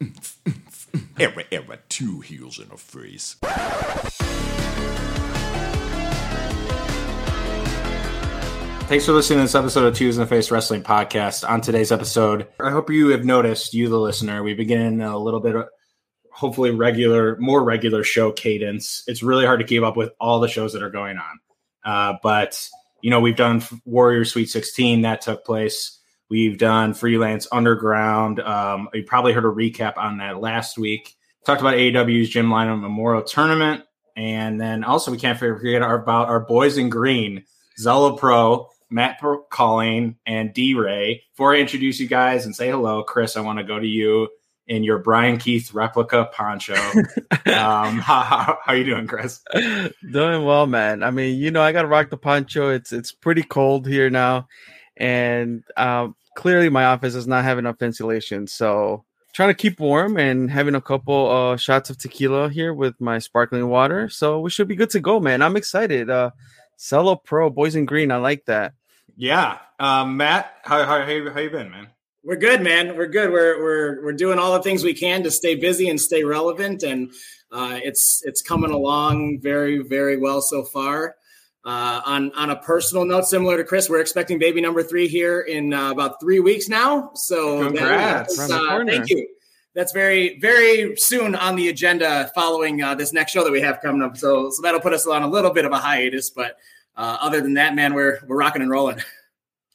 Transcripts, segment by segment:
Era, era, two heels in a face. Thanks for listening to this episode of Two's in the Face Wrestling Podcast. On today's episode, I hope you have noticed, you the listener, we begin a little bit of hopefully regular, more regular show cadence. It's really hard to keep up with all the shows that are going on. Uh, but, you know, we've done Warrior Sweet 16, that took place. We've done Freelance Underground. Um, you probably heard a recap on that last week. Talked about AAW's Jim Lynam Memorial Tournament. And then also, we can't forget our, about our boys in green, Zelo Pro, Matt Colleen, and D Ray. Before I introduce you guys and say hello, Chris, I want to go to you in your Bryan Keith replica poncho. um, how, how, how, you doing, Chris? Doing well, man. I mean, you know, I got to rock the poncho. It's it's pretty cold here now, and um, clearly my office does not have enough insulation. So trying to keep warm and having a couple uh, shots of tequila here with my sparkling water. So we should be good to go, man. I'm excited. Uh, Zelo Pro, Boys in Green. I like that. Yeah, um, Matt, how, how how you been, man? We're good, man. We're good. We're we're we're doing all the things we can to stay busy and stay relevant, and uh, it's it's coming along very very well so far. Uh, on on a personal note, similar to Chris, we're expecting baby number three here in uh, about three weeks now. So congrats! That, uh, thank you. That's very very soon on the agenda following uh, this next show that we have coming up. So so that'll put us on a little bit of a hiatus, but uh, other than that, man, we're we're rocking and rolling.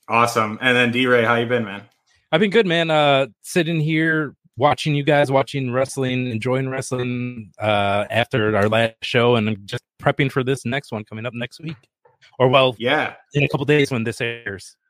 Awesome. And then D Ray, how you been, man? I've been good, man. Uh, sitting here watching you guys, watching wrestling, enjoying wrestling uh, after our last show, and just prepping for this next one coming up next week. Or well, yeah, in a couple days when this airs.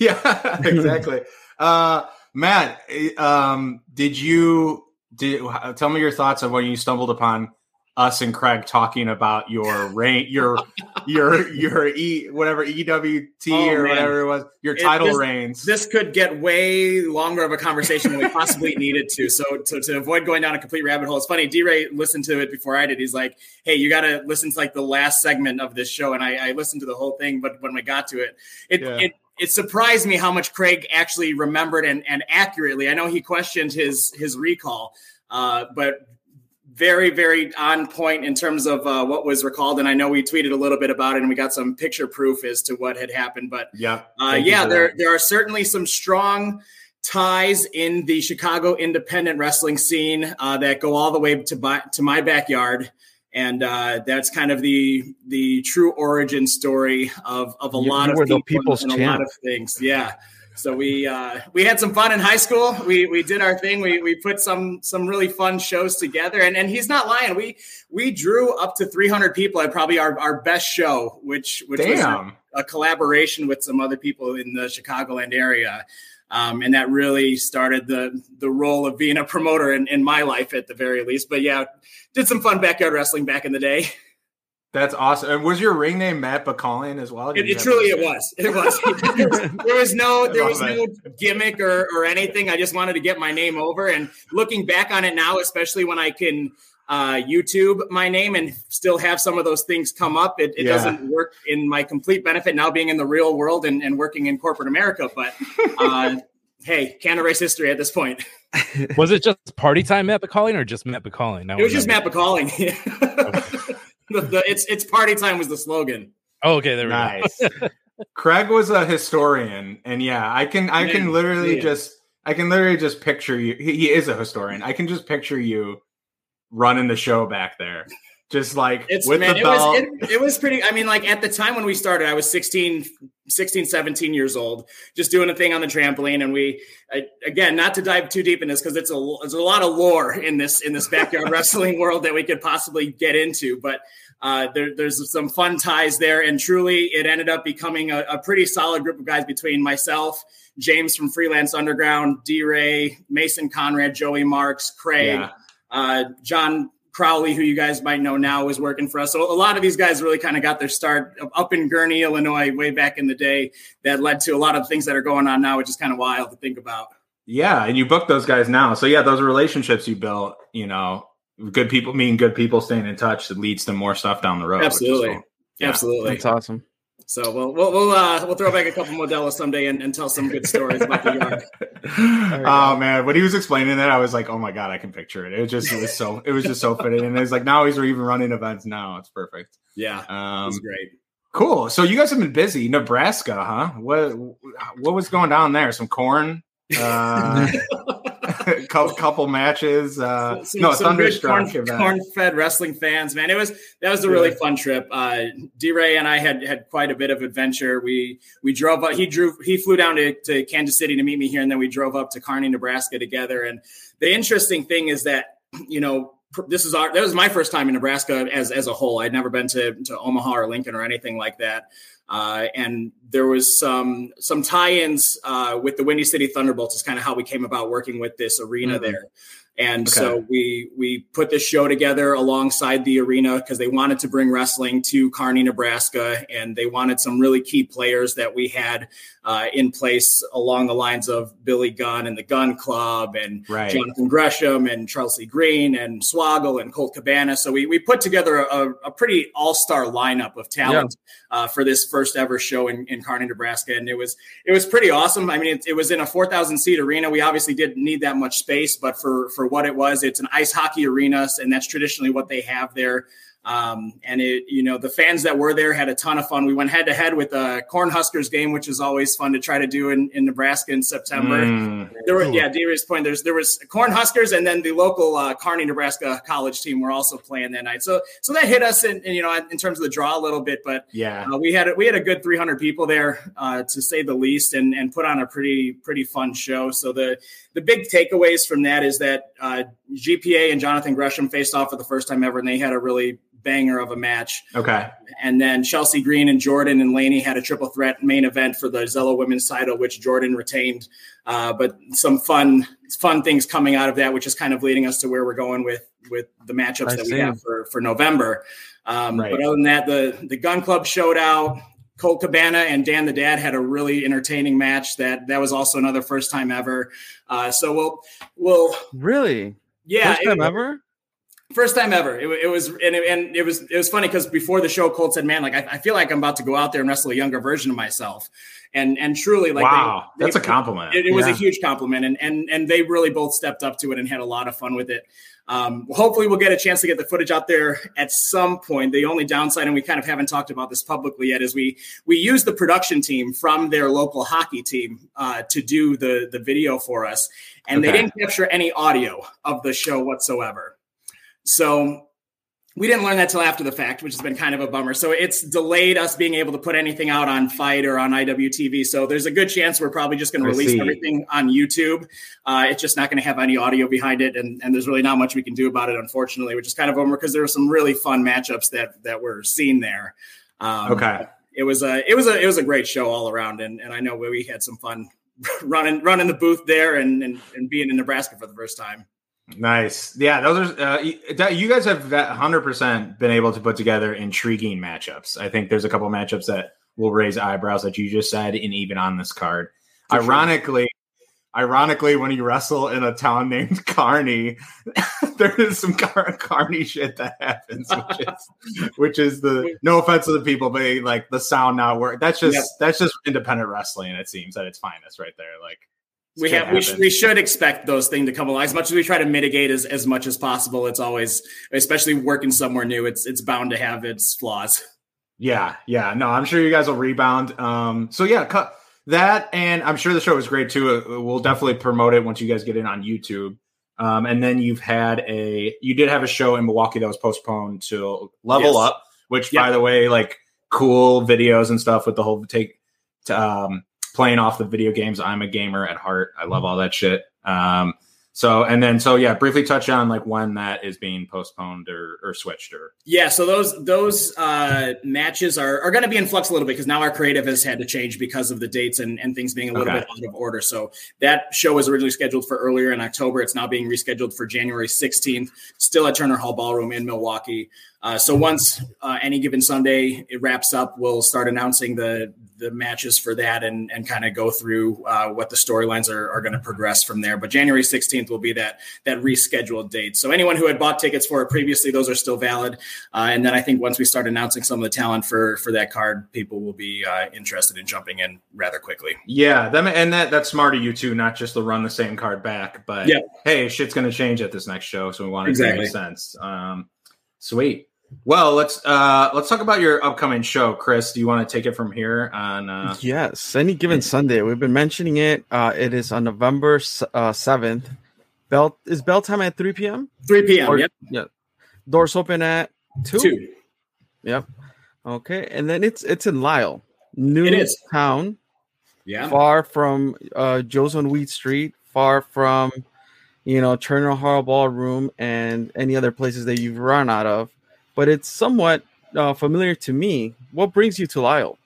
Yeah, exactly. uh, Matt, um, did you did tell me your thoughts of when you stumbled upon us and Craig talking about your reign, your your your e whatever EWT oh, or man. whatever it was, your title it, this, reigns. This could get way longer of a conversation than we possibly needed to. So to, to avoid going down a complete rabbit hole, it's funny. D Ray listened to it before I did. He's like, "Hey, you got to listen to like the last segment of this show," and I, I listened to the whole thing. But when we got to it, it yeah. it it surprised me how much Craig actually remembered and, and accurately. I know he questioned his his recall, uh, but very, very on point in terms of uh, what was recalled. And I know we tweeted a little bit about it, and we got some picture proof as to what had happened. But yeah, uh, yeah, there there are certainly some strong ties in the Chicago independent wrestling scene uh, that go all the way to by, to my backyard. And uh, that's kind of the the true origin story of, of a you, lot you of people people's and champ. a lot of things. Yeah. So we uh, we had some fun in high school. We we did our thing. We we put some some really fun shows together. And and he's not lying. We we drew up to 300 people at probably our, our best show, which which Damn. was a, a, collaboration with some other people in the Chicagoland area. Um, and that really started the the role of being a promoter in, in my life at the very least. But yeah, did some fun backyard wrestling back in the day. That's awesome. And was your ring name Matt Bacallion as well? It, it truly it was. It was. there was no there was no gimmick or or anything. I just wanted to get my name over. And looking back on it now, especially when I can uh, YouTube my name and still have some of those things come up, it, it yeah. doesn't work in my complete benefit now being in the real world and, and working in corporate America. But uh, hey, can't erase history at this point. was it just party time Matt Bacallion or just Matt Bacallion? It was just Matt Bacallion. the, the, it's it's party time was the slogan. Oh, okay, there we nice. go. Craig was a historian, and yeah, I can I can literally just I can literally just picture you. He, he, is a historian. I can just picture you running the show back there. Just like it's with man, the belt. It was, it, it was pretty. I mean, like at the time when we started, I was 16, 16, 17 years old, just doing a thing on the trampoline. And we, I, again, not to dive too deep in this because it's a, there's a lot of lore in this in this backyard wrestling world that we could possibly get into. But uh, there, there's some fun ties there, and truly, it ended up becoming a, a pretty solid group of guys between myself, James from Freelance Underground, D. Ray, Mason Conrad, Joey Marks, Craig. Yeah. Uh, John Crowley, who you guys might know now, was working for us. So a lot of these guys really kind of got their start up in Gurnee, Illinois, way back in the day. That led to a lot of things that are going on now, which is kind of wild to think about. Yeah, and you booked those guys now. So yeah, those relationships you built, you know, good people mean good people staying in touch that leads to more stuff down the road. Absolutely, cool. yeah. absolutely, that's awesome. So we'll we'll we'll, uh, we'll throw back a couple Modelo someday and, and tell some good stories about the yard. oh man, when he was explaining that, I was like, oh my god, I can picture it. It was just it was so it was just so fitting, and it's like now he's even running events now. It's perfect. Yeah, Um, it's great. cool. So you guys have been busy, Nebraska, huh? What what was going down there? Some corn. Uh, couple, couple matches. Uh, Some- no, some thunderstruck. corn, corn, fed wrestling fans, man. It was that was a really Yeah. fun trip. Uh, D. Ray and I had had quite a bit of adventure. We we drove up. He drew. He flew down to, to Kansas City to meet me here, and then we drove up to Kearney, Nebraska, together. And the interesting thing is that you know this is our that was my first time in Nebraska as as a whole. I'd never been to to Omaha or Lincoln or anything like that. Uh, and there was some some tie-ins uh, with the Windy City Thunderbolts. Is kind of how we came about working with this arena Mhm. there. And Okay. so we we put this show together alongside the arena because they wanted to bring wrestling to Kearney, Nebraska, and they wanted some really key players that we had uh, in place along the lines of Billy Gunn and the Gunn Club and Right. Jonathan Gresham and Chelsea Green and Swoggle and Colt Cabana. So we, we put together a, a pretty all star lineup of talent uh, for this first ever show in, in Kearney, Nebraska, and it was it was pretty awesome. I mean, it, it was in a four thousand seat arena. We obviously didn't need that much space, but for for what it was, it's an ice hockey arena, and that's traditionally what they have there. Um, and it, you know, the fans that were there had a ton of fun. We went head to head with a Cornhuskers game, which is always fun to try to do in, in Nebraska in September. Mm. There were, yeah, Darius' point. There's there was Cornhuskers, and then the local uh, Kearney, Nebraska college team were also playing that night. So so that hit us in, in you know in terms of the draw a little bit, but Yeah. uh, we had we had a good 300 people there uh, to say the least, and and put on a pretty pretty fun show. So the the big takeaways from that is that uh, GPA and Jonathan Gresham faced off for the first time ever, and they had a really banger of a match. Okay. And then Chelsea Green and Jordan and Laney had a triple threat main event for the Zelo women's title, which Jordan retained. Uh, but some fun, fun things coming out of that, which is kind of leading us to where we're going with with the matchups I that we have for for November. Um, Right. But other than that, the the Gunn Club showed out. Colt Cabana and Dan the Dad had a really entertaining match. That that was also another first time ever. Uh, so we'll we'll Really? yeah First time it- ever? First time ever. It, it was, and it, and it was, it was funny because before the show, Colt said, "Man, like I, I feel like I'm about to go out there and wrestle a younger version of myself," and and truly, like, wow. they- That's a compliment. It, it was a huge compliment, and and and they really both stepped up to it and had a lot of fun with it. Um, hopefully, we'll get a chance to get the footage out there at some point. The only downside, and we kind of haven't talked about this publicly yet, is we we use the production team from their local hockey team uh, to do the the video for us, and they didn't capture any audio of the show whatsoever. So we didn't learn that till after the fact, which has been kind of a bummer. So it's delayed us being able to put anything out on FITE or on IWTV. So there's a good chance we're probably just going to release see. everything on YouTube. Uh, it's just not going to have any audio behind it, and, and there's really not much we can do about it, unfortunately, which is kind of a bummer because there were some really fun matchups that that were seen there. Um, Okay. It was a it was a it was a great show all around, and and I know we had some fun running running the booth there and and, and being in Nebraska for the first time. Nice. Yeah, those are uh, you guys have 100% been able to put together intriguing matchups. I think there's a couple matchups that will raise eyebrows that you just said and even on this card. For sure. ironically, ironically when you wrestle in a town named Carney, there is some Car- Kearney shit that happens which is which is the no offense to the people but like the sound not work. That's just Yep. that's just independent wrestling it seems at its finest right there like we have we, sh- we should expect those things to come along as much as we try to mitigate as, as much as possible it's always especially working somewhere new it's it's bound to have its flaws Yeah, yeah. No, I'm sure you guys will rebound. Um, so yeah, cut that, and I'm sure the show was great too. Uh, We'll definitely promote it once you guys get in on YouTube. Um, and then you've had a, you did have a show in Milwaukee that was postponed to Level Yes. Up, which Yep. by the way, like cool videos and stuff with the whole take, to, um, playing off the video games. I'm a gamer at heart. I love all that shit. Um, so and then so yeah, briefly touch on like when that is being postponed or, or switched or Yeah, so those those uh, matches are, are going to be in flux a little bit because now our creative has had to change because of the dates and, and things being a little Okay. bit out of order. So that show was originally scheduled for earlier in October. It's now being rescheduled for January 16th, still at Turner Hall Ballroom in Milwaukee. Uh, so once uh, any given Sunday it wraps up, we'll start announcing the the matches for that and and kind of go through uh, what the storylines are, are going to progress from there. But January 16th 16th will be that that rescheduled date. So anyone who had bought tickets for it previously, those are still valid. Uh, and then I think once we start announcing some of the talent for for that card, people will be uh, interested in jumping in rather quickly. Yeah, that and that that's smart of you too, not just to run the same card back, but Yeah. hey, shit's gonna change at this next show, so we want it to make sense. Um, sweet. Well, let's uh let's talk about your upcoming show, Chris. Do you want to take it from here on? Uh, Yes, any given Sunday. We've been mentioning it. Uh, it is on November uh, seventh. Bell is bell time at three p.m. 3 p.m. Or- yep, Yeah, doors open at two. two. Yep. Okay, and then it's it's in Lisle, new town, Yeah, far from uh, Joe's on Weed Street, far from you know Turner Hall Ballroom and any other places that you've run out of. But it's somewhat uh, familiar to me. What brings you to Lisle?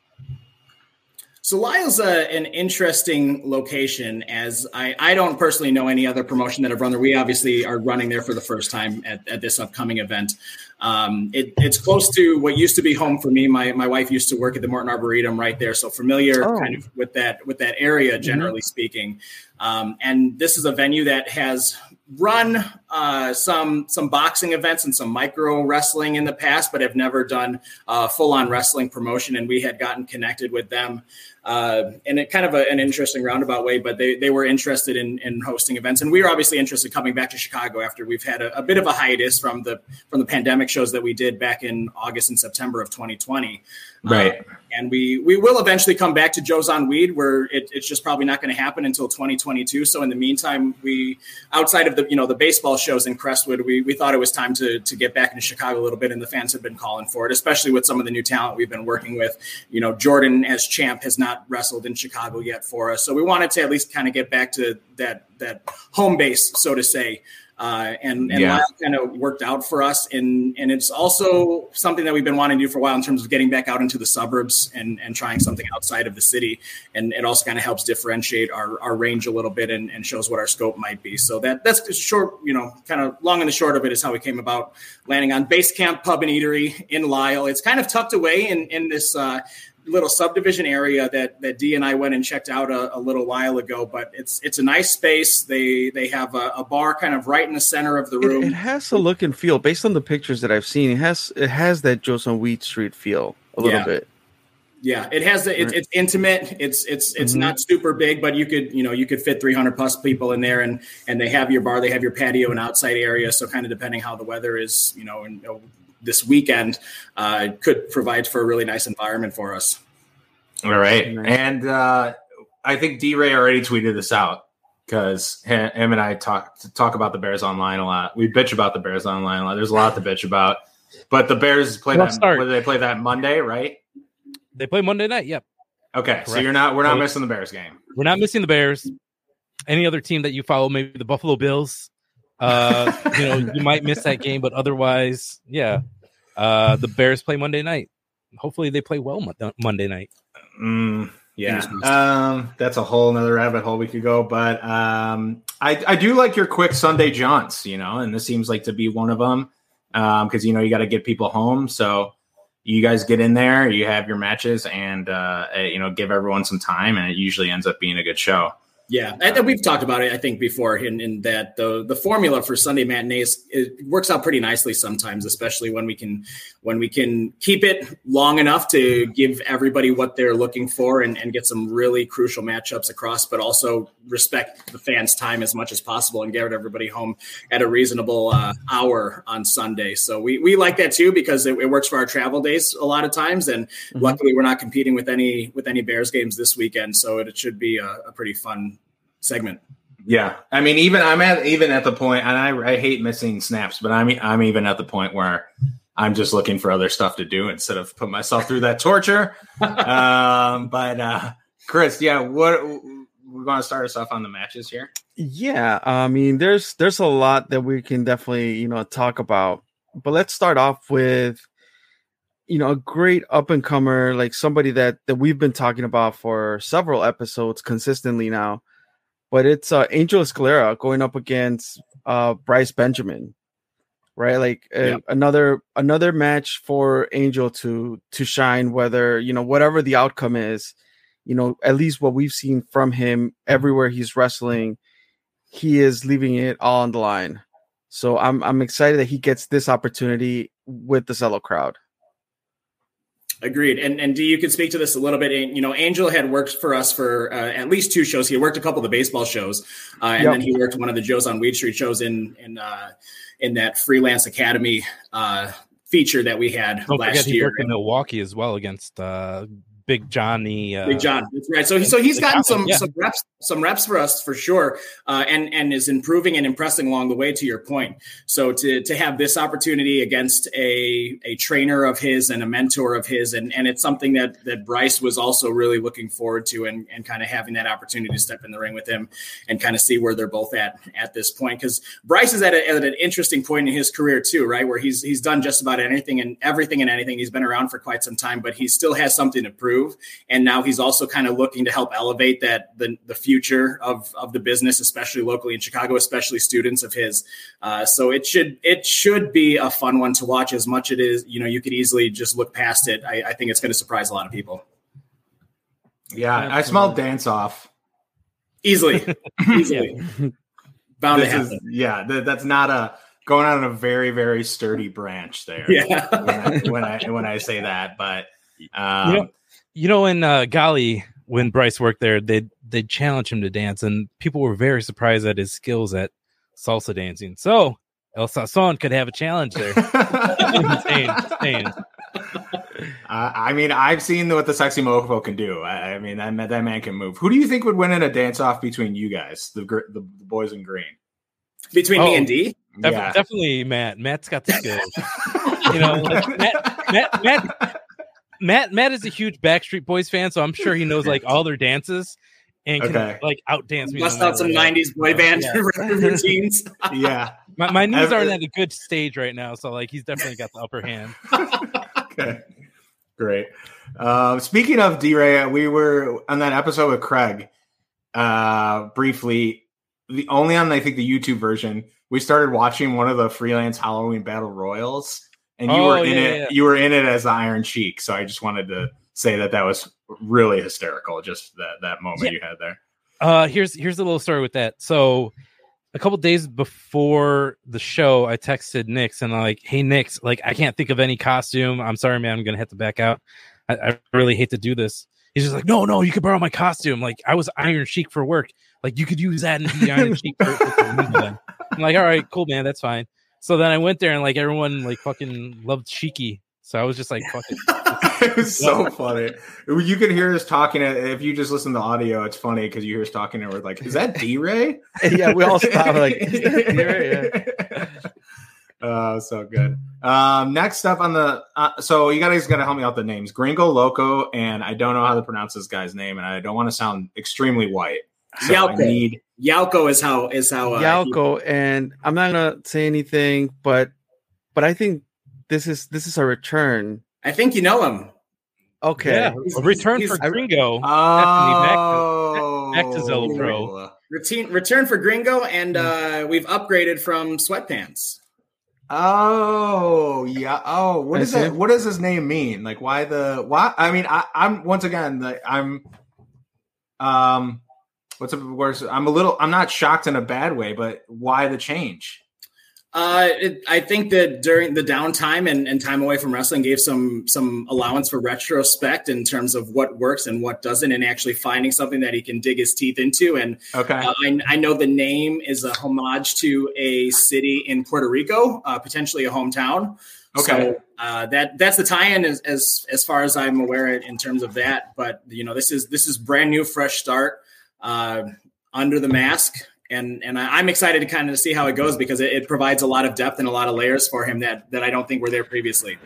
So Lisle's a, an interesting location as I, I don't personally know any other promotion that have run there. We obviously are running there for the first time at, at this upcoming event. Um, it, it's close to what used to be home for me. My, my wife used to work at the Morton Arboretum right there. So familiar Oh. kind of with that, with that area, generally speaking. Um, and this is a venue that has run uh, some some boxing events and some micro wrestling in the past, but have never done uh, full on wrestling promotion. And we had gotten connected with them uh, in a kind of a, an interesting roundabout way. But they they were interested in in hosting events, and we were obviously interested coming back to Chicago after we've had a, a bit of a hiatus from the from the pandemic shows that we did back in August and September of 2020. Right. Uh, and we we will eventually come back to Joe's on Weed, where it, it's just probably not going to happen until 2022. So in the meantime, we outside of the you know the baseball shows in Crestwood, we, we thought it was time to to get back into Chicago a little bit, and the fans have been calling for it, especially with some of the new talent we've been working with. You know, Jordan as champ has not wrestled in Chicago yet for us, so we wanted to at least kind of get back to that that home base, so to say. Uh, and and Yeah. Lisle kind of worked out for us, and and it's also something that we've been wanting to do for a while in terms of getting back out into the suburbs and and trying something outside of the city, and it also kind of helps differentiate our, our range a little bit and, and shows what our scope might be. So that that's short, you know, kind of long and the short of it is how we came about landing on Base Camp Pub and Eatery in Lisle. It's kind of tucked away in in this. Uh, little subdivision area that that D and I went and checked out a, a little while ago. But it's it's a nice space. They they have a, a bar kind of right in the center of the room. it has a look and feel based on the pictures that I've seen. It has it has that on Weed Street feel a little Yeah. bit. Yeah, it has the, it's, Right. it's intimate. It's it's it's Mhm. not super big, but you could you know you could fit 300 plus people in there, and and they have your bar, they have your patio and outside area. So kind of depending how the weather is, you know, and you know, this weekend uh, could provide for a really nice environment for us. All right. And uh, I think D Ray already tweeted this out because him and I talk talk about the Bears online a lot. We bitch about the Bears online a lot. There's a lot to bitch about. But the Bears play Rough that. start. What they play that Monday, right? They play Monday night. Yep. Okay, so you're not. We're not missing the Bears game. We're not missing the Bears. Any other team that you follow, maybe the Buffalo Bills. Uh, you know, you might miss that game, but otherwise, yeah. Uh, the Bears play Monday night. Hopefully, they play well Mon- Monday night. Mm, yeah, um, that's a whole nother rabbit hole we could go. But um, I, I do like your quick Sunday jaunts, you know, and this seems like to be one of them because you know you got to get people home. So you guys get in there, you have your matches, and uh, uh, you know give everyone some time, and it usually ends up being a good show. Yeah, I, and we've talked about it. I think before in, in that the the formula for Sunday matinees it works out pretty nicely sometimes, especially when we can when we can keep it long enough to give everybody what they're looking for and, and get some really crucial matchups across, but also respect the fans' time as much as possible and get everybody home at a reasonable uh, hour on Sunday. So we we like that too because it, it works for our travel days a lot of times, and Mhm. luckily we're not competing with any with any Bears games this weekend, so it, it should be a, a pretty fun segment. Yeah, I mean, even I'm at even at the point, and I, I hate missing snaps, but I'm I'm even at the point where I'm just looking for other stuff to do instead of put myself through that torture. um, but uh, Chris, yeah, what we're going to start us off on the matches here. Yeah, I mean, there's there's a lot that we can definitely you know talk about, but let's start off with you know a great up and comer, like somebody that that we've been talking about for several episodes consistently now. But it's uh, Angel Escalera going up against uh, Bryce Benjamin, right? Like uh, Yeah. another another match for Angel to to shine, whether you know whatever the outcome is. You know, at least what we've seen from him everywhere he's wrestling he is leaving it all on the line. So I'm I'm excited that he gets this opportunity with the Zelo crowd. Agreed. And and D, you could speak to this a little bit. You know, Angel had worked for us for uh, at least two shows. He worked a couple of the baseball shows, uh, and yep. then he worked one of the Joe's on Weed Street shows in in uh, in that freelance academy uh, feature that we had Don't last year. He worked in Milwaukee as well against uh, Big Johnny. Uh, Big John, that's right. So he, so he's gotten some yeah. some reps some reps for us for sure, uh, and and is improving and impressing along the way. To your point, so to to have this opportunity against a a trainer of his and a mentor of his, and and it's something that that Bryce was also really looking forward to, and and kind of having that opportunity to step in the ring with him and kind of see where they're both at at this point. Because Bryce is at, a, at an interesting point in his career too, right? Where he's he's done just about anything and everything and anything. He's been around for quite some time, but he still has something to prove and now he's also kind of looking to help elevate that the, the future of, of the business, especially locally in Chicago, especially students of his. Uh, so it should it should be a fun one to watch as much it is. You know, you could easily just look past it. I, I think it's going to surprise a lot of people. Yeah, I smell dance off easily, easily. Bound this to happen. Is, yeah, th- that's not a going on a very very sturdy branch there. Yeah, when I, when I when I say that, but um, you know, you know, in uh, Gali, when Bryce worked there, they they challenged him to dance, and people were very surprised at his skills at salsa dancing. So El Sazon could have a challenge there. insane, insane. Uh, I mean, I've seen what the sexy mofo can do. I, I, mean, that, that man can move. Who do you think would win in a dance off between you guys, the, the, the boys in green? Between oh, me and D? Def- yeah. Definitely Matt. Matt's got the skills. you know, like Matt, Matt, Matt, Matt Matt is a huge Backstreet Boys fan, so I'm sure he knows like all their dances and can okay. like outdance me. Bust out some '90s boy band yeah. routines. yeah, my, my knees aren't at a good stage right now, so like he's definitely got the upper hand. okay, great. Um, speaking of D Ray, we were on that episode with Craig uh, briefly. The only on I think the YouTube version, we started watching one of the freelance Halloween battle royals and you oh, were in yeah, it. Yeah. You were in it as the Iron Sheik. So I just wanted to say that that was really hysterical. Just that that moment yeah. you had there. Uh, here's here's a little story with that. So a couple days before the show, I texted Nix and I'm like, "Hey Nix, like I can't think of any costume. I'm sorry, man. I'm gonna have to back out. I, I really hate to do this." He's just like, "No, no, you could borrow my costume. Like I was Iron Sheik for work. Like you could use that and be Iron Sheik." For, for I'm like, "All right, cool, man. That's fine." So then I went there and like everyone like fucking loved Shiki. So I was just like fucking. it was so funny. You can hear us talking. If you just listen to audio, it's funny because you hear us talking and we're like, "Is that D Ray?" yeah, we all stop like, "Is that D Ray?" Yeah. Oh, so good. Um, next up on the uh, so you guys got to help me out the names Gringo Loco and I don't know how to pronounce this guy's name and I don't want to sound extremely white. So Yauco. I need Yauco is how is how uh, Yauco, and I'm not gonna say anything, but but I think this is this is a return. I think you know him. Okay, yeah, a return he's, for Gringo. Oh, back to, back to Zelo Pro. Return, return for Gringo, and uh, we've upgraded from sweatpants. Oh yeah. Oh, what is that? What does his name mean? Like, why the why? I mean, I, I'm once again, like, I'm um what's up worse i'm a little i'm not shocked in a bad way but why the change uh, it, I think that during the downtime and, and, time away from wrestling gave some some allowance for retrospect in terms of what works and what doesn't, and actually finding something that he can dig his teeth into. And okay, uh, I, I, know the name is a homage to a city in Puerto Rico, uh, potentially a hometown. Okay, so, uh, that that's the tie-in as, as as far as I'm aware in terms of that. But you know, this is this is brand new, fresh start uh, under the mask. And and I, am excited to kind of see how it goes because it, it, provides a lot of depth and a lot of layers for him that that I don't think were there previously.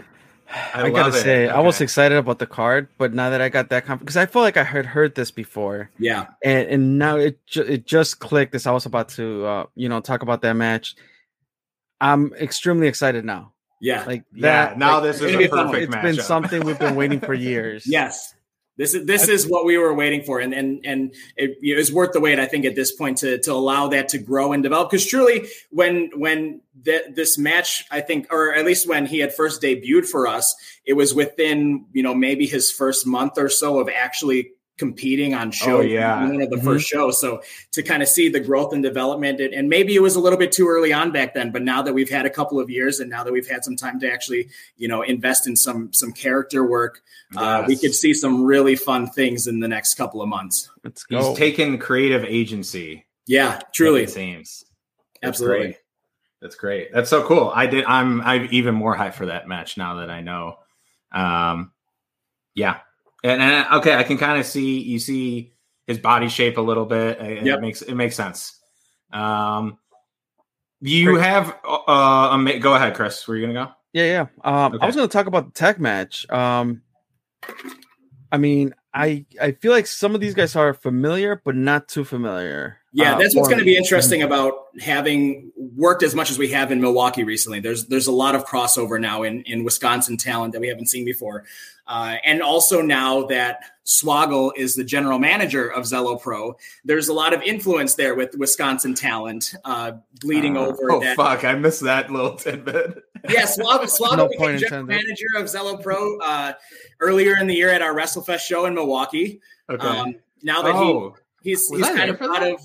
I, I gotta say, okay. I was excited about the card, but now that I got that because I feel like I had heard this before, yeah, and and now it ju- it just clicked as I was about to uh, you know talk about that match. I'm extremely excited now. Yeah, like that. Yeah, now like, this is a perfect. It's been something we've been waiting for years. yes, this is this is what we were waiting for, and and and it, was worth the wait. I think at this point to to allow that to grow and develop. Because truly, when when this match, I think, or at least when he had first debuted for us, it was within you know maybe his first month or so of actually competing on show. Oh, yeah. one of the Mhm. first shows. So to kind of see the growth and development, and, and maybe it was a little bit too early on back then, but now that we've had a couple of years, and now that we've had some time to actually, you know, invest in some some character work, uh, we could see some really fun things in the next couple of months. Let's He's taken creative agency. Yeah, truly, It seems. That's absolutely. great. That's great. That's so cool. I did. I'm. I'm even more hyped for that match now that I know. Um, yeah, and, and okay, I can kind of see. You see his body shape a little bit. It, Yep. it makes it makes sense. Um, you have. Uh, a ma- go ahead, Chris. Were you gonna go? Yeah, yeah. Um, Okay. I was to talk about the tech match. Um, I mean, I I feel like some of these guys are familiar, but not too familiar. Yeah, uh, that's what's going to be interesting about having worked as much as we have in Milwaukee recently. There's there's a lot of crossover now in in Wisconsin talent that we haven't seen before, uh, and also now that Swoggle is the general manager of Zelo Pro, there's a lot of influence there with Wisconsin talent uh, bleeding Uh, over. Oh that, fuck! I missed that little tidbit. Yeah, Swoggle, Swoggle No became point general intended. manager of Zelo Pro uh, earlier in the year at our WrestleFest show in Milwaukee. Okay. Um, now that oh, he he's Was he's kind of for out of.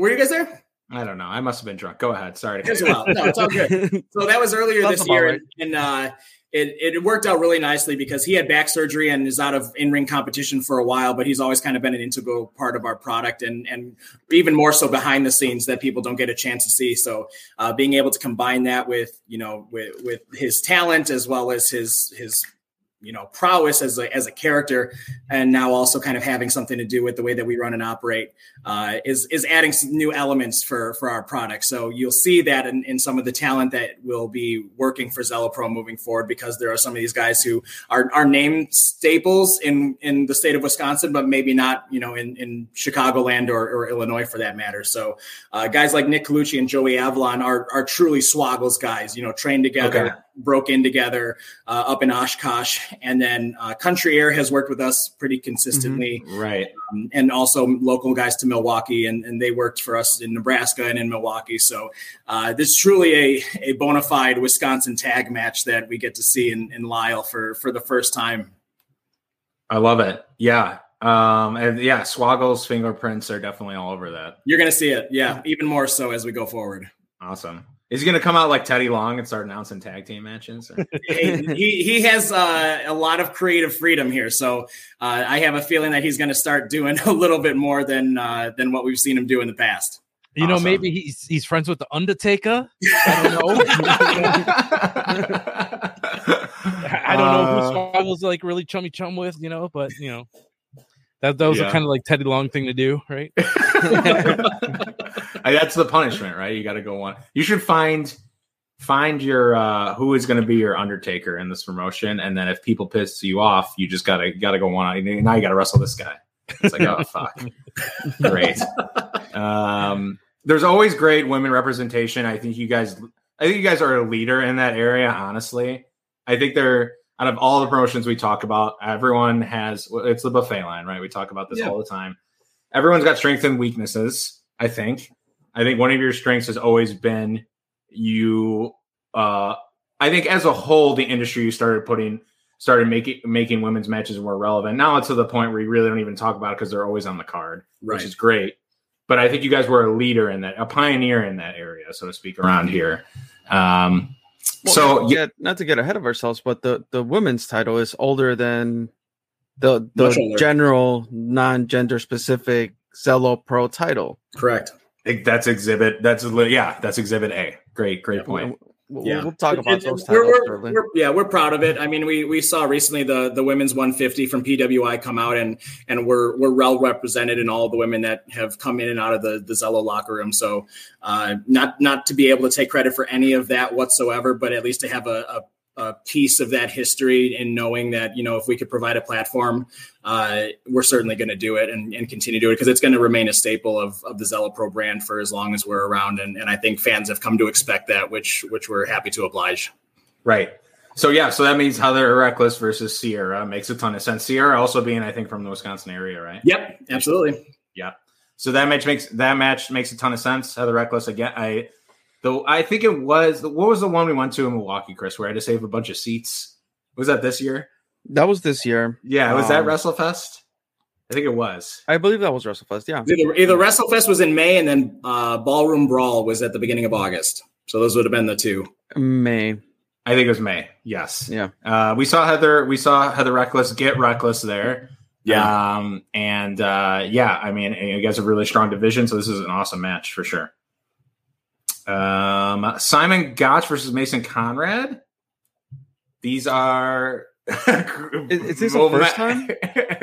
Were you guys there? I don't know. I must have been drunk. Go ahead. Sorry. It was a while. No, it's all good. So that was earlier this year, right. and, and uh, it it worked out really nicely because he had back surgery and is out of in ring competition for a while, but he's always kind of been an integral part of our product, and and even more so behind the scenes that people don't get a chance to see. So uh, being able to combine that with you know with with his talent as well as his his you know prowess as a as a character, and now also kind of having something to do with the way that we run and operate uh, is is adding some new elements for for our product. So you'll see that in, in some of the talent that will be working for Zelo Pro moving forward, because there are some of these guys who are are name staples in in the state of Wisconsin, but maybe not you know in in Chicagoland or, or Illinois for that matter. So uh, guys like Nick Colucci and Joey Avalon are are truly Swoggles guys. You know, trained together. Okay. Broke in together uh, up in Oshkosh, and then uh, Country Air has worked with us pretty consistently Right. um, and also local guys to Milwaukee, and, and they worked for us in Nebraska and in Milwaukee. So uh, this is truly a, a bona fide Wisconsin tag match that we get to see in, in Lisle for for the first time. I love it. Yeah. Um, and yeah, Swoggle's fingerprints are definitely all over that. You're going to see it, yeah, even more so as we go forward. Awesome. Is he going to come out like Teddy Long and start announcing tag team matches? or- he he has uh, a lot of creative freedom here, so uh, I have a feeling that he's going to start doing a little bit more than uh, than what we've seen him do in the past. You know, maybe he's he's friends with the Undertaker. I don't know. I don't know Uh, who Swoggle's like really chummy chum with, you know, but you know, that that was Yeah. a kind of like Teddy Long thing to do, right? That's the punishment, right? You got to go one. You should find find your uh who is going to be your Undertaker in this promotion, and then if people piss you off, you just gotta gotta go one. on. Now you got to wrestle this guy. It's like oh fuck, great. Um, there's always great women representation. I think you guys, I think you guys are a leader in that area. Honestly, I think they're out of all the promotions we talk about, everyone has. It's the buffet line, right? We talk about this Yeah. all the time. Everyone's got strengths and weaknesses. I think. I think one of your strengths has always been you. Uh, I think as a whole, the industry you started putting started making making women's matches more relevant. Now it's to the point where you really don't even talk about it because they're always on the card which is great. But I think you guys were a leader in that, a pioneer in that area, so to speak, around here. Um, Well, so not yeah, get, not to get ahead of ourselves, but the the women's title is older than the the general non-gender specific Zelo Pro title. Correct. That's exhibit. That's li- yeah, that's exhibit A. Great, great Yeah, point. We'll, Yeah. we'll talk about It- those we're- we're- we're- yeah, we're proud of it. I mean, we we saw recently the the women's 150 from PWI come out, and and we're we're well represented in all the women that have come in and out of the the Zelo locker room. So, uh, not not to be able to take credit for any of that whatsoever, but at least to have a, a a piece of that history and knowing that you know if we could provide a platform uh, we're certainly going to do it and, and continue to do it because it's going to remain a staple of, of the Zelo Pro brand for as long as we're around and, and I think fans have come to expect that which which we're happy to oblige Right. So yeah, so that means Heather Reckless versus Sierra makes a ton of sense. Sierra also being, I think, from the Wisconsin area, right? Yep, absolutely. Yeah. So that match makes that match makes a ton of sense. Heather Reckless again. I though I think it was what was the one we went to in Milwaukee, Chris, where I had to save a bunch of seats. Was that this year? that was this year. Yeah, was that Um, WrestleFest? I think it was. I believe that was WrestleFest. Yeah. Either, either WrestleFest was in May and then uh, Ballroom Brawl was at the beginning of August. So those would have been the two. May. I think it was May. Yes. Yeah. Uh, we saw Heather. We saw Heather Reckless get reckless there. Yeah. Um, and uh, yeah, I mean, you guys have a really strong division, so this is an awesome match for sure. Um, Simon Gotch versus Mason Conrad. These are. Is this the Well, first ma- time?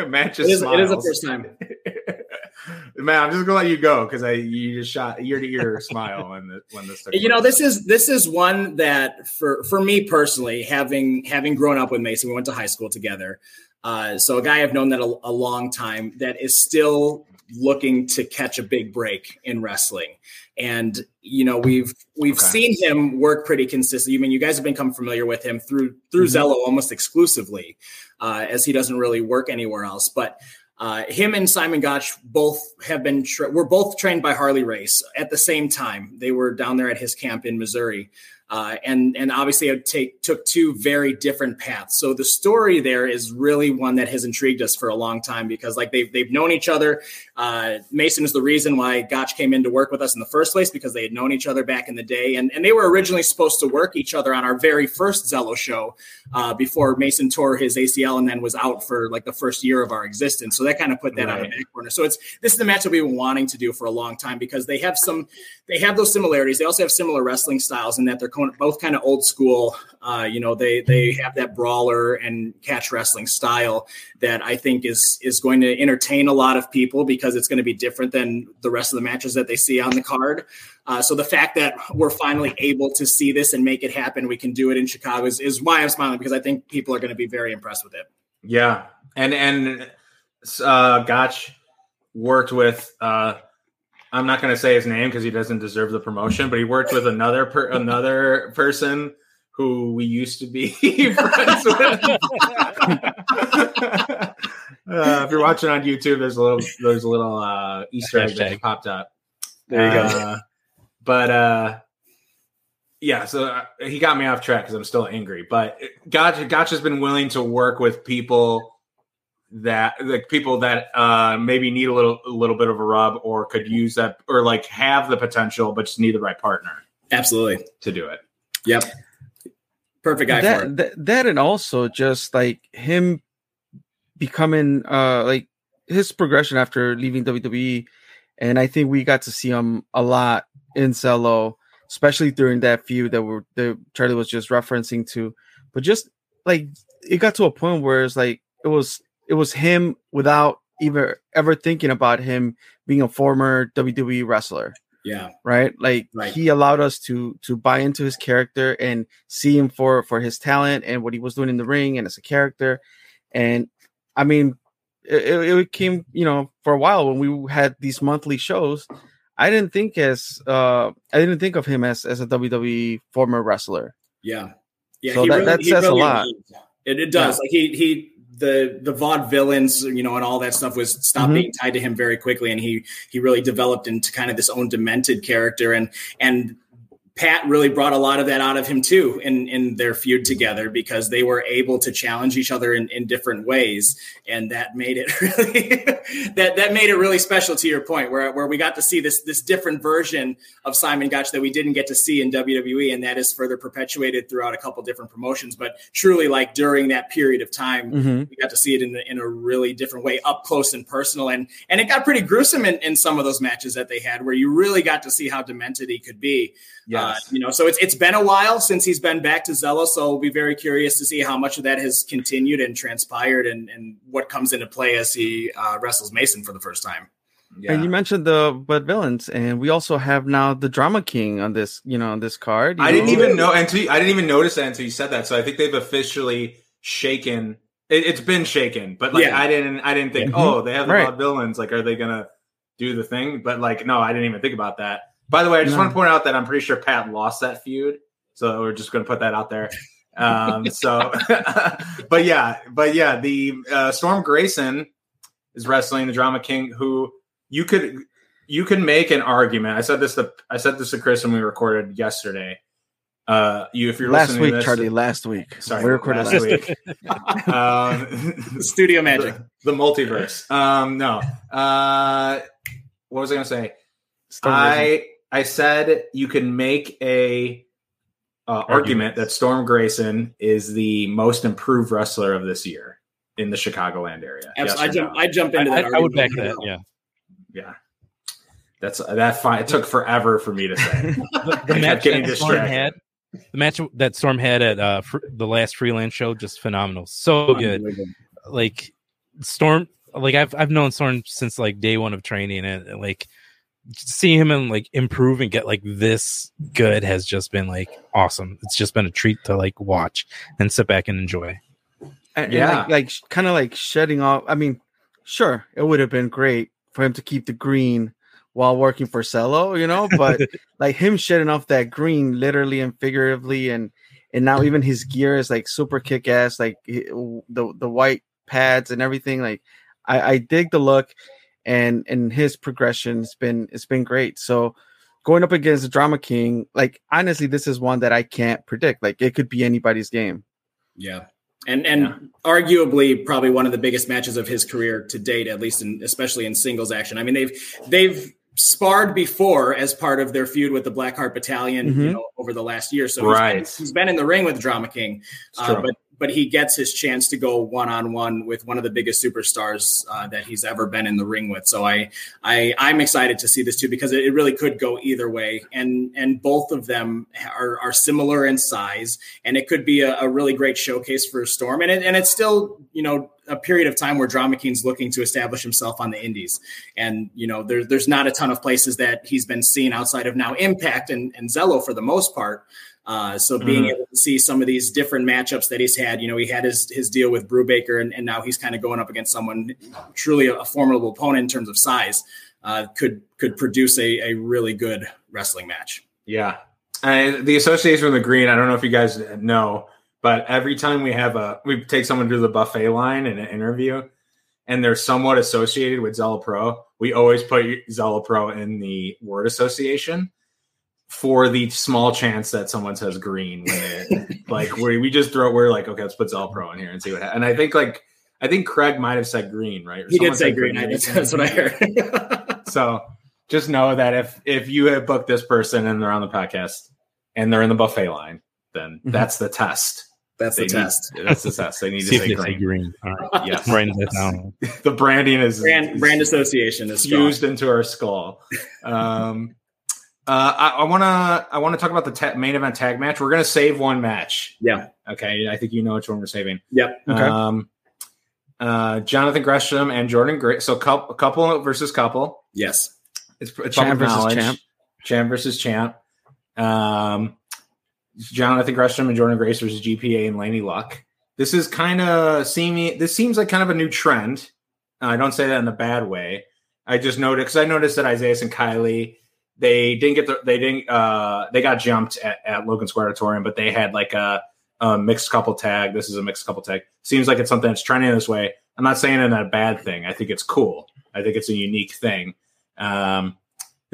matches. It is, it is the first time. Man, I'm just gonna let you go because I you just shot ear to ear smile when the, when this. took You know, this is this is one that for for me personally, having having grown up with Mason, we went to high school together. Uh, so a guy I've known that a, a long time that is still looking to catch a big break in wrestling. And you know, we've we've Okay. seen him work pretty consistently. I mean, you guys have become familiar with him through through Mm-hmm. Zelo almost exclusively, uh, as he doesn't really work anywhere else. But uh, him and Simon Gotch both have been tra- were both trained by Harley Race at the same time. They were down there at his camp in Missouri, uh, and and obviously it take took two very different paths. So the story there is really one that has intrigued us for a long time because like they've they've known each other. Uh, Mason is the reason why Gotch came in to work with us in the first place because they had known each other back in the day, and and they were originally supposed to work each other on our very first Zelo show uh, before Mason tore his ACL and then was out for like the first year of our existence. So that kind of put that on the back burner. So it's this is the match that we've been wanting to do for a long time because they have some they have those similarities. They also have similar wrestling styles in that they're both kind of old school. Uh, you know, they they have that brawler and catch wrestling style that I think is is going to entertain a lot of people because it's going to be different than the rest of the matches that they see on the card. Uh, so the fact that we're finally able to see this and make it happen, we can do it in Chicago is, is why I'm smiling because I think people are going to be very impressed with it. Yeah, and and uh, Gotch worked with. Uh, I'm not going to say his name because he doesn't deserve the promotion, but he worked with another per, another person who we used to be friends with. uh, if you're watching on YouTube, there's a little there's a little uh, Easter egg that popped up. There you go. Uh, but uh, yeah, so uh, he got me off track because I'm still angry. But Gotch, Gotch has been willing to work with people that like people that uh, maybe need a little a little bit of a rub or could use that or like have the potential but just need the right partner Absolutely. to do it. Yep. Perfect guy for it. that, that that and also just like him becoming uh like his progression after leaving WWE, and I think we got to see him a lot in Zelo, especially during that feud that we're that Charlie was just referencing to. But just like it got to a point where it's like it was it was him without even ever thinking about him being a former WWE wrestler Yeah. right like Right. he allowed us to to buy into his character and see him for for his talent and what he was doing in the ring and as a character and i mean it, it- came you know for a while when we had these monthly shows i didn't think as uh i didn't think of him as as a wwe former wrestler Yeah. Yeah. So that- that he says a lot. It, it does. Like he, he, the, the vaudevillains, you know, and all that stuff was stopped Mhm. being tied to him very quickly. And he, he really developed into kind of this own demented character. And, and, Pat really brought a lot of that out of him too in, in their feud together because they were able to challenge each other in, in different ways. And that made it really that that made it really special to your point where, where we got to see this this different version of Simon Gotch that we didn't get to see in WWE, and that is further perpetuated throughout a couple different promotions. But truly, like during that period of time, Mhm. we got to see it in, in a really different way, up close and personal, and and it got pretty gruesome in, in some of those matches that they had, where you really got to see how demented he could be. Uh, Yes. you know, so it's it's been a while since he's been back to Zelo, so we'll be very curious to see how much of that has continued and transpired, and and what comes into play as he uh, wrestles Mason for the first time. yeah. and you mentioned the vaudevillains and we also have now the drama king on this you know on this card you I didn't even know until I didn't even notice that until you said that. So I think they've officially shaken. It, it's been shaken, but like Yeah. I didn't. I didn't think. Mhm. Oh, they have the Right. villains. Like, are they gonna do the thing? But like, no, I didn't even think about that. By the way, I just No. want to point out that I'm pretty sure Pat lost that feud. So we're just gonna put that out there. Um, so, but yeah, but yeah, the uh, Storm Grayson is wrestling the Drama King, who you could you could make an argument. I said this to I said this to Chris when we recorded yesterday. Uh, you if you're last listening week, to this, Charlie. Last week. Sorry, we recorded last last, week. um, Studio magic. the, the multiverse. Um, no. Uh, what was I going to say? Storm Grayson. I I said you can make a uh, argument that Storm Grayson is the most improved wrestler of this year in the Chicagoland area. Yes I or jump. no? I jump I, into that. I- I would back that. Yeah. yeah. That's that. Fine. It took forever for me to say. The, the match getting that Storm distracted. had, the match that Storm had at uh, fr- the last freelance show, just phenomenal. So good. Like Storm, like I've I've known Storm since like day one of training, and and, like seeing him and like improve and get like this good has just been like awesome. It's just been a treat to like watch and sit back and enjoy. And- and, Yeah. like, like kind of like shedding off. I mean, sure, it would have been great for him to keep the green while working for Zelo, you know, but like him shedding off that green literally and figuratively and and now even his gear is like super kick ass, like the the white pads and everything. Like I, I dig the look and and his progression has been it's been great. So going up against the Drama King, like honestly, this is one that I can't predict. Like it could be anybody's game. Yeah. And and Yeah. arguably probably one of the biggest matches of his career to date, at least in especially in singles action. I mean, they've they've sparred before as part of their feud with the Blackheart Battalion, you Mhm. know, over the last year. So he's been- Right. he's been in the ring with Drama King, uh, but but he gets his chance to go one on one with one of the biggest superstars uh, that he's ever been in the ring with. So I I I'm excited to see this too because it, really could go either way, and and both of them are are similar in size, and it could be a, a really great showcase for Storm, and it, and it's still you know a period of time where Drama King's looking to establish himself on the Indies, and you know there's there's not a ton of places that he's been seen outside of now Impact and and Zelo for the most part. Uh, so being Mhm. able to see some of these different matchups that he's had, you know, he had his his deal with Brubaker, and, and now he's kind of going up against someone truly a, formidable opponent in terms of size. Uh, could could produce a, a really good wrestling match. Yeah. And the association with the green, I don't know if you guys know, but every time we have a we take someone to the buffet line in an interview and they're somewhat associated with Zelo Pro, we always put Zelo Pro in the word association for the small chance that someone says green like we, we just throw we're like, okay, let's put Zelo Pro in here and see what happens. And I think like I think Craig might have said green, right? Or He did say said green. I, that's, that's what I heard. so just know that if if you have booked this person and they're on the podcast and they're in the buffet line, then Mhm. that's the test. that's They the need- test. That's the test. They need See to say they say green. green. All right. Yes. I'm writing that down. The branding is Brand brand association is strong. fused into our skull. Um, uh, I, I want to I want to talk about the ta- main event tag match. We're gonna save one match. Yeah. Okay. I think you know which one we're saving. Yep. Okay. Um, uh, Jonathan Gresham and Jordan Gray. So couple, couple versus couple. Yes. It's, it's Champ versus knowledge. champ. Champ versus champ. Um, Jonathan Gresham and Jordan Grace versus GPA and Laney Luck. This is kind of seeming. This seems like kind of a new trend. Uh, I don't say that in a bad way. I just noticed because I noticed that Isaiah and Kylie they didn't get the they didn't uh they got jumped at, at Logan Square Auditorium, but they had like a, a mixed couple tag. This is a mixed couple tag. Seems like it's something that's trending this way. I'm not saying it's a bad thing. I think it's cool. I think it's a unique thing. Um,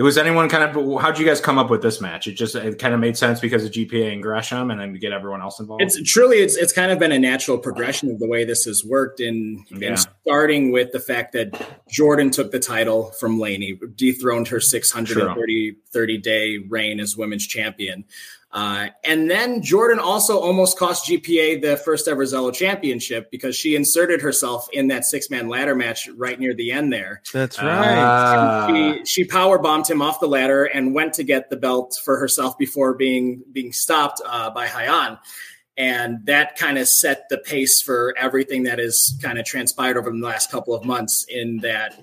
was anyone kind of how'd you guys come up with this match? It just it kind of made sense because of GPA and Gresham, and then to get everyone else involved. It's truly it's it's kind of been a natural progression of the way this has worked in, in Yeah. starting with the fact that Jordan took the title from Laney, dethroned her 630 30 day reign as women's champion. Uh, and then Jordan also almost cost GPA the first ever Zelo championship because she inserted herself in that six man ladder match right near the end there. That's Uh, right. Ah. she she power bombed him off the ladder and went to get the belt for herself before being being stopped uh, by Hyan. And that kind of set the pace for everything that has kind of transpired over the last couple of months. In that,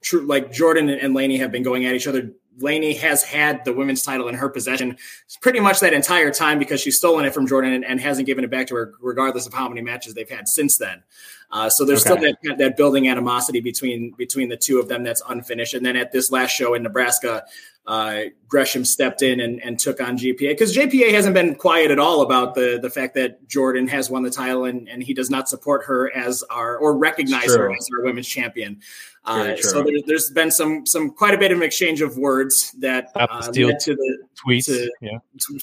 true, like Jordan and Laney have been going at each other. Laney has had the women's title in her possession pretty much that entire time because she's stolen it from Jordan and, and hasn't given it back to her, regardless of how many matches they've had since then. Uh, so there's Okay. still that, that building animosity between between the two of them that's unfinished. And then at this last show in Nebraska, uh, Gresham stepped in and, and took on GPA because GPA hasn't been quiet at all about the the fact that Jordan has won the title and, and he does not support her as our or recognize her as our women's champion. Uh, so there, there's been some some quite a bit of an exchange of words that uh, led to the Tweets. to- yeah.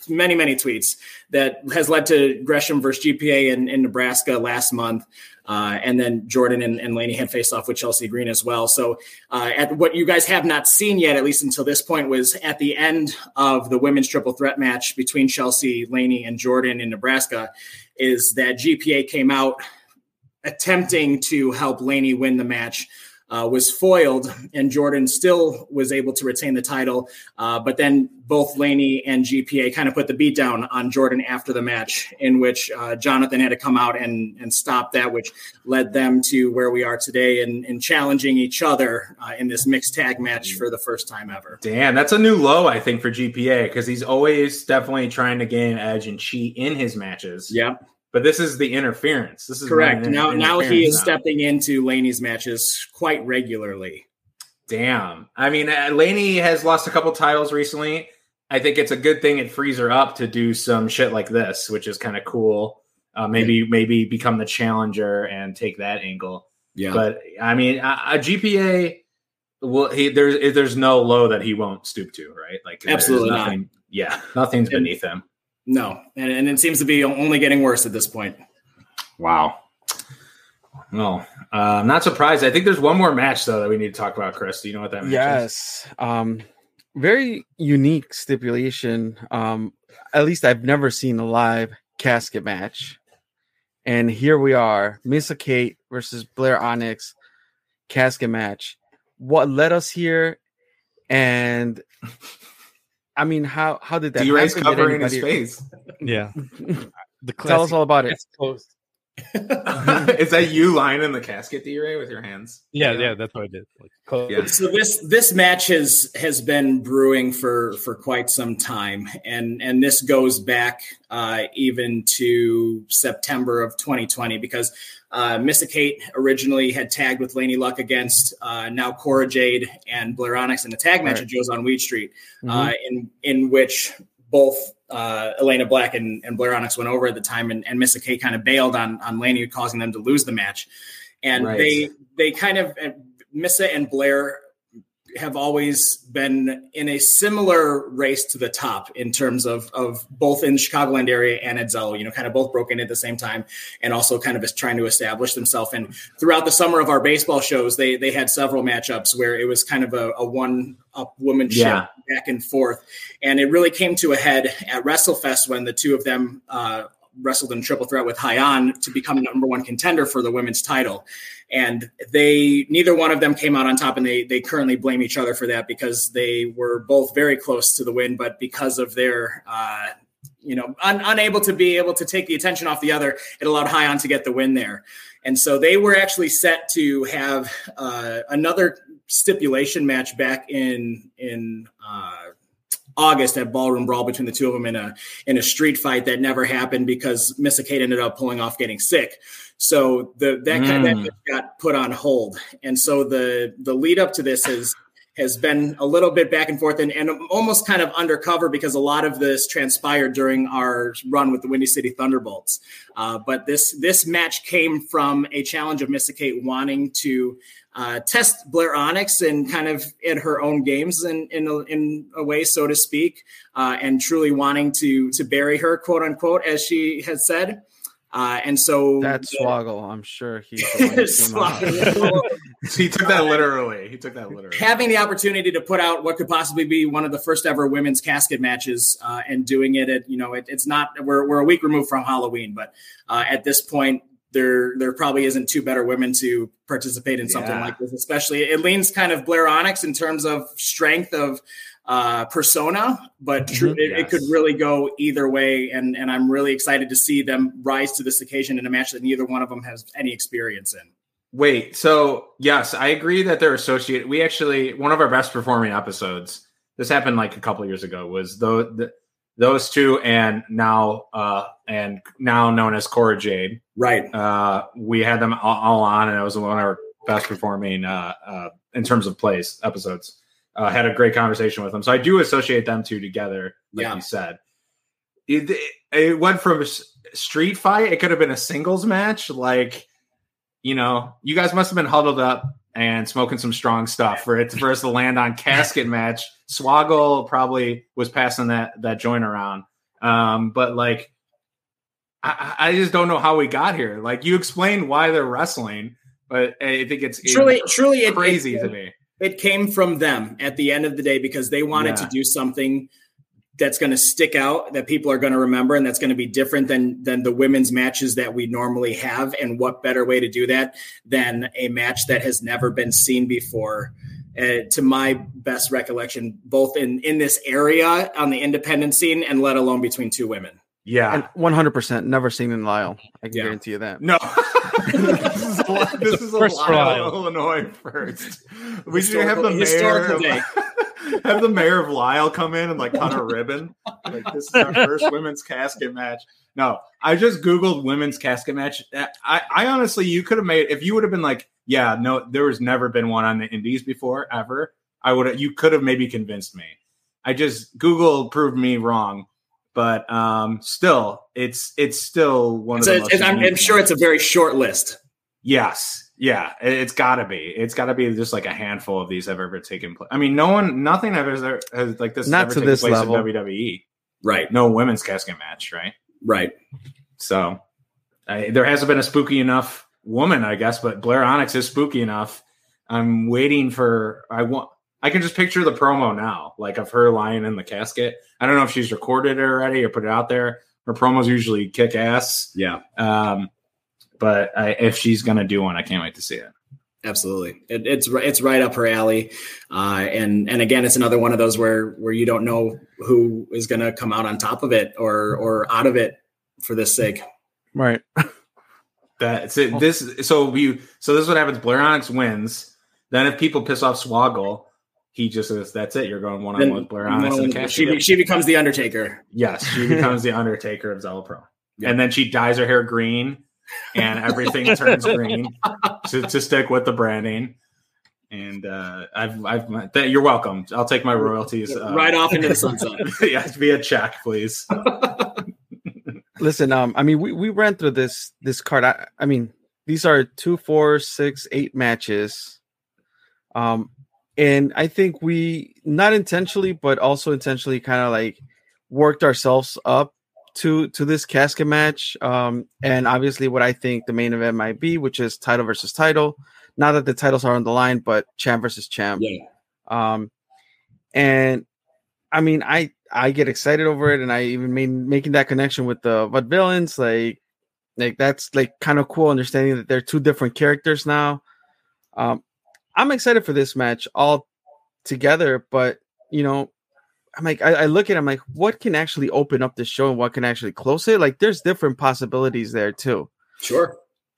many many tweets that has led to Gresham versus GPA in, in Nebraska last month, uh, and then Jordan and, and Laney had faced off with Chelsea Green as well. So uh, at what you guys have not seen yet, at least until this point, was at the end of the women's triple threat match between Chelsea, Laney, and Jordan in Nebraska, is that GPA came out attempting to help Laney win the match. Uh, was foiled, and Jordan still was able to retain the title. Uh, but then both Laney and GPA kind of put the beat down on Jordan after the match, in which uh, Jonathan had to come out and, and stop that, which led them to where we are today and, and challenging each other uh, in this mixed tag match for the first time ever. Damn, that's a new low, I think, for GPA because he's always definitely trying to gain an edge and cheat in his matches. Yep, But this is the interference. This is correct. Now, now he is now. stepping into Laney's matches quite regularly. Damn. I mean, uh, Laney has lost a couple titles recently. I think it's a good thing it frees her up to do some shit like this, which is kind of cool. Uh, maybe maybe become the challenger and take that angle. Yeah, But I mean, a, a GPA, well, he there's there's no low that he won't stoop to, right? Like Absolutely not. nothing, Yeah, nothing's And- beneath him. No, and, and it seems to be only getting worse at this point. Wow. Well, uh, I'm not surprised. I think there's one more match though that we need to talk about, Chris. Do you know what that match is? Yes. Um, very unique stipulation. Um, at least I've never seen a live casket match. And here we are, Missa Kate versus Blair Onyx casket match. What led us here? And I mean, how how did that D-Ray's happen? Did covering his anybody- face. Yeah. The Tell us all about it. It's closed. Is that you lying in the casket, D-Ray, with your hands? Yeah, yeah, that's what I did. Like. Yeah. So this this match has has been brewing for for quite some time, and and this goes back uh, even to September of 2020 because uh, Missa Kate originally had tagged with Laney Luck against uh, now Cora Jade and Blair Onyx in a tag match Right. at Joe's on Weed Street, Mhm. uh, in in which both uh, Elayna Black and, and Blair Onyx went over at the time, and, and Missa Kate kind of bailed on on Laney, causing them to lose the match. And Right. they they kind of Missa and Blair have always been in a similar race to the top in terms of of both in the Chicagoland area and at Zello, you know, kind of both broke in at the same time and also kind of is trying to establish themselves. And throughout the summer of our baseball shows, they they had several matchups where it was kind of a, a one up woman Yeah. back and forth. And it really came to a head at WrestleFest when the two of them uh, wrestled in triple threat with Hyan to become number one contender for the women's title. And they neither one of them came out on top, and they they currently blame each other for that because they were both very close to the win, but because of their uh, you know un, unable to be able to take the attention off the other, it allowed Hyan to get the win there. And so they were actually set to have uh, another stipulation match back in in uh, August at Ballroom Brawl between the two of them in a in a street fight that never happened because Missa Kate ended up pulling off getting sick. So the that kind Mm. that got put on hold, and so the the lead up to this is has been a little bit back and forth and, and almost kind of undercover because a lot of this transpired during our run with the Windy City Thunderbolts. Uh, but this this match came from a challenge of Missa Kate wanting to uh, test Blair Onyx and kind of in her own games in in a, in a way, so to speak, uh, and truly wanting to to bury her, quote unquote, as she has said. Uh, and so That swoggle, I'm sure he's the one that came out. he took that literally. He took that literally. having the opportunity to put out what could possibly be one of the first ever women's casket matches uh, and doing it at you know it, it's not we're, we're a week removed from halloween but uh, at this point there there probably isn't two better women to participate in something Yeah. like this especially it leans kind of blair onyx in terms of strength of uh, persona but true, Mhm. it, it could really go either way and and i'm really excited to see them rise to this occasion in a match that neither one of them has any experience in Wait, so yes, I agree that they're associated. We actually one of our best performing episodes. This happened like a couple years ago. Was those the, those two and now uh and now known as Cora Jade. right Uh, we had them all, all on, and it was one of our best performing uh, uh in terms of plays episodes. Uh, had a great conversation with them, so I do associate them two together, like Yeah. you said. It, it went from street fight; it could have been a singles match. Like, you know, you guys must have been huddled up and smoking some strong stuff for it for us to land on casket match. Swoggle probably was passing that that joint around, um, but like, I, I just don't know how we got here. Like, you explained why they're wrestling, but I think it's it's Truly, truly, it, crazy it, to me. it came from them at the end of the day because they wanted to do something that's going to stick out that people are going to remember and that's going to be different than than the women's matches that we normally have and what better way to do that than a match that has never been seen before uh, to my best recollection both in in this area on the independent scene and let alone between two women Yeah, And 100% never seen in Lisle. I can Yeah. guarantee you that. No, this is a, this is a First Lisle. Illinois first. We should have the mayor historical of, day. have the mayor of Lisle come in and like cut a ribbon. Like this is our first women's casket match. No, I just googled women's casket match. I, I honestly, you could have made if you would have been like, yeah, no, there was never been one on the Indies before ever. I would have. You could have maybe convinced me. I just Google proved me wrong. But um, still, it's it's still one It's of a- the most. I'm I'm sure it's a very short list Yes. Yeah. it- It's got to be. It's got to be just like a handful of these have ever taken place. I mean, no one, nothing have ever has like this. has Not ever to taken this place level. in WWE. right No women's casket match, right? right So I, there hasn't been a spooky enough woman, I guess, but Blair Onyx is spooky enough. I'm waiting for. I want. I can just picture the promo now, like of her lying in the casket. I don't know if she's recorded it already or put it out there. Her promos usually kick ass. yeah Um, but I, if she's gonna do one, I can't wait to see it. Absolutely, it, it's it's right up her alley, uh, and and again, it's another one of those where where you don't know who is going to come out on top of it or or out of it for this sake. Right. That's it. This so you so this is what happens. Blair Onyx wins. Then if people piss off Swoggle, he just says, "That's it. You're going one on one with Blair Onyx in the she be- she becomes the Undertaker. yes, she becomes the Undertaker of Zelo Pro, Yeah. and then she dyes her hair green, and everything turns green to, to stick with the branding. And uh, I've, I've, th- you're welcome. I'll take my royalties uh, right off into the sunset. yes, via check, please. Listen, um, I mean, we, we ran through this this card. I, I mean, these are two, four, six, eight matches. Um, and I think we not intentionally, but also intentionally, kind of like worked ourselves up to to this casket match. Um, and obviously, what I think the main event might be, which is title versus title. Not that the titles are on the line, but champ versus champ. Yeah, Um, and I mean, I I get excited over it, and I even made making that connection with the vaudevillains, like like that's like kind of cool, understanding that they're two different characters now. Um, I'm excited for this match all together, but you know, I'm like I, I look at it, I'm like, what can actually open up the show and what can actually close it? Like, there's different possibilities there too. sure.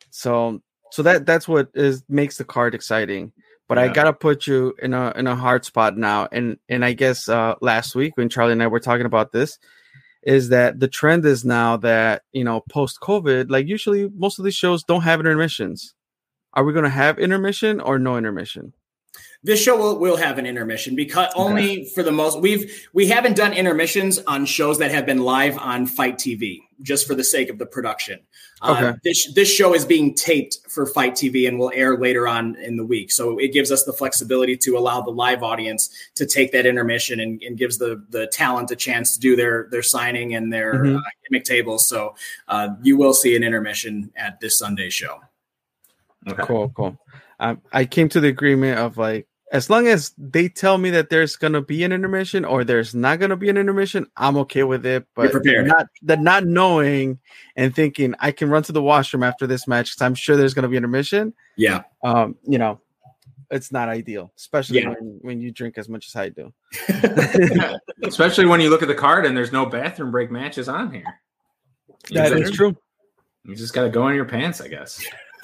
So so that that's what is makes the card exciting. But I gotta put you in a in a hard spot now. And and I guess uh last week when Charlie and I were talking about this, is that the trend is now that you know post COVID, like usually most of these shows don't have intermissions. Are we gonna have intermission or no intermission? This show will, will have an intermission because only for the most we've we haven't done intermissions on shows that have been live on FITE TV just for the sake of the production. Uh, this this show is being taped for FITE TV and will air later on in the week, so it gives us the flexibility to allow the live audience to take that intermission and, and gives the the talent a chance to do their their signing and their Mhm. uh, gimmick tables. So uh, you will see an intermission at this Sunday show. Okay. Cool, cool. Um, I came to the agreement of like, as long as they tell me that there's gonna be an intermission or there's not gonna be an intermission, I'm okay with it. But not that not knowing and thinking I can run to the washroom after this match because I'm sure there's gonna be intermission. Yeah, Um, you know, it's not ideal, especially Yeah. when, when you drink as much as I do. Especially when you look at the card and there's no bathroom break matches on here. That is true. You just got to go in your pants, I guess.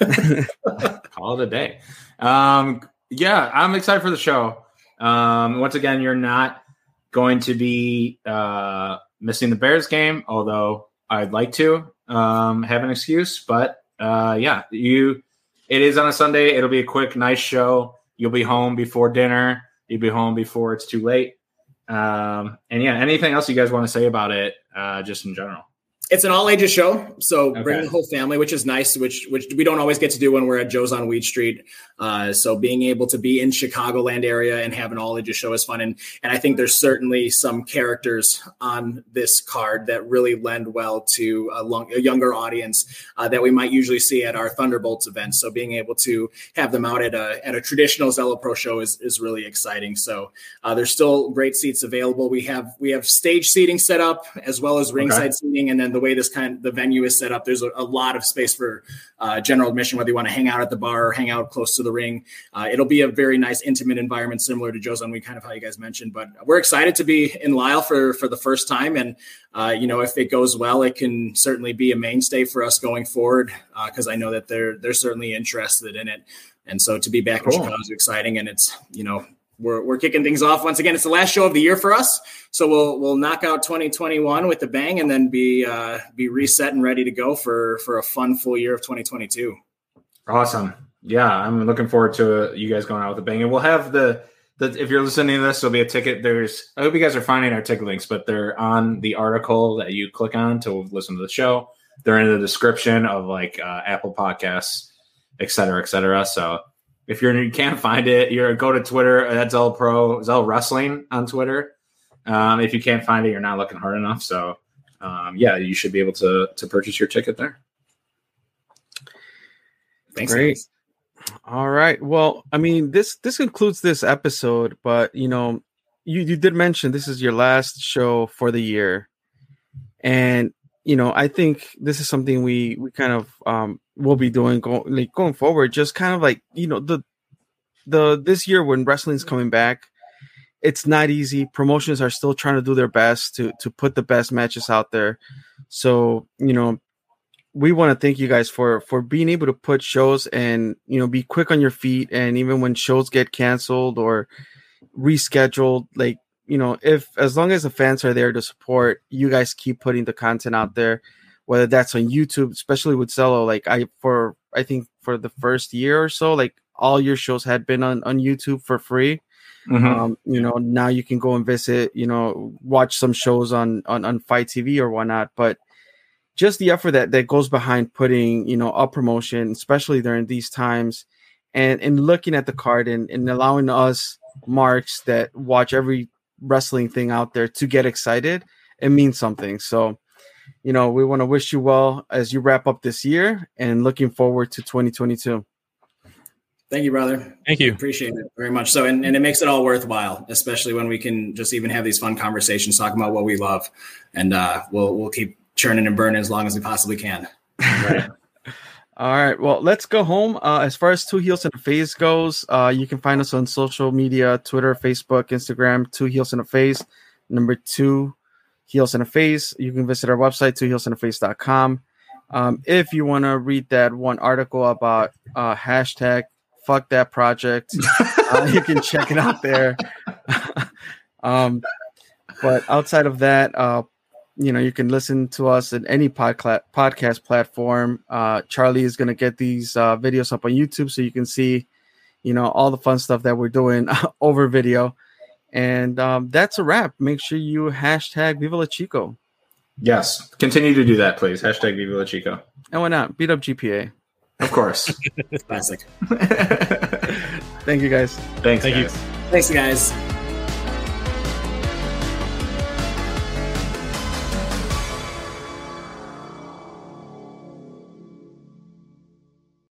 Call it a day. Um, yeah, I'm excited for the show. Um, once again, you're not going to be uh, missing the Bears game, although I'd like to um, have an excuse. But uh, yeah, you. It is on a Sunday. It'll be a quick, nice show. You'll be home before dinner. You'll be home before it's too late. Um, and yeah, anything else you guys want to say about it, uh, just in general? It's an all ages show, so Okay. bring the whole family, which is nice. Which which we don't always get to do when we're at Joe's on Weed Street. Uh, so being able to be in Chicagoland area and have an all ages show is fun, and and I think there's certainly some characters on this card that really lend well to a, long, a younger audience uh, that we might usually see at our Thunderbolts events. So being able to have them out at a at a traditional Zelo Pro show is is really exciting. So uh, there's still great seats available. We have we have stage seating set up as well as ringside seating, and then the way this kind the venue is set up, there's a, a lot of space for uh, general admission. Whether you want to hang out at the bar or hang out close to the ring, uh, it'll be a very nice intimate environment, similar to Joe's on Weed, kind of how you guys mentioned. But we're excited to be in Lisle for for the first time, and uh, you know if it goes well, it can certainly be a mainstay for us going forward because I know that they're they're certainly interested in it. And so to be back Cool. in Chicago is exciting, and it's you know we're, we're kicking things off once again. It's the last show of the year for us, so we'll we'll knock out 2021 with a bang, and then be uh, be reset and ready to go for for a fun full year of 2022. Awesome. Yeah, I'm looking forward to uh, you guys going out with a bang. And we'll have the, the if you're listening to this, there'll be a ticket. There's I hope you guys are finding our ticket links, but they're on the article that you click on to listen to the show. They're in the description of like uh, Apple Podcasts, et cetera, et cetera. So if you're you can't find it, you're go to Twitter at Zelo Pro Zelo Wrestling on Twitter. Um, if you can't find it, you're not looking hard enough. So um, yeah, you should be able to to purchase your ticket there. Thanks, Great. guys. All right. Well, I mean, this this concludes this episode, but you know, you you did mention this is your last show for the year, and you know, I think this is something we we kind of um will be doing going like going forward. Just kind of like you know the the this year when wrestling's coming back, it's not easy. Promotions are still trying to do their best to to put the best matches out there. So you know, we want to thank you guys for for being able to put shows and you know be quick on your feet and even when shows get canceled or rescheduled like you know if as long as the fans are there to support you guys keep putting the content out there whether that's on youtube especially with zelo like i for i think for the first year or so like all your shows had been on on youtube for free Mhm. um, you know now you can go and visit you know watch some shows on on, on FITE TV or whatnot but just the effort that that goes behind putting you know a promotion especially during these times and and looking at the card and, and allowing us marks that watch every wrestling thing out there to get excited it means something so you know we want to wish you well as you wrap up this year and looking forward to 2022 Thank you, brother. Thank you. Appreciate it very much. So, and, and it makes it all worthwhile, especially when we can just even have these fun conversations talking about what we love, and uh, we'll we'll keep churning and burning as long as we possibly can. Right. All right. Well, let's go home. Uh, as far as Two Heels and a Face goes, uh, you can find us on social media Twitter, Facebook, Instagram, Two Heels and a Face. Number two, Heels and a Face. You can visit our website, to twoheelsandaface.com. Um, if you want to read that one article about uh, hashtag fuck that project, uh, you can check it out there. um, but outside of that, uh, you know, you can listen to us at any podcast platform. Uh, Charlie is going to get these uh, videos up on YouTube so you can see, you know, all the fun stuff that we're doing over video. And um, that's a wrap. Make sure you hashtag Viva La Chico. Yes. Continue to do that, please. Hashtag Viva La Chico. And why not? Beat up GPA. Of course. Classic. Thank you guys. Thanks, Thank you. guys. Thanks, guys.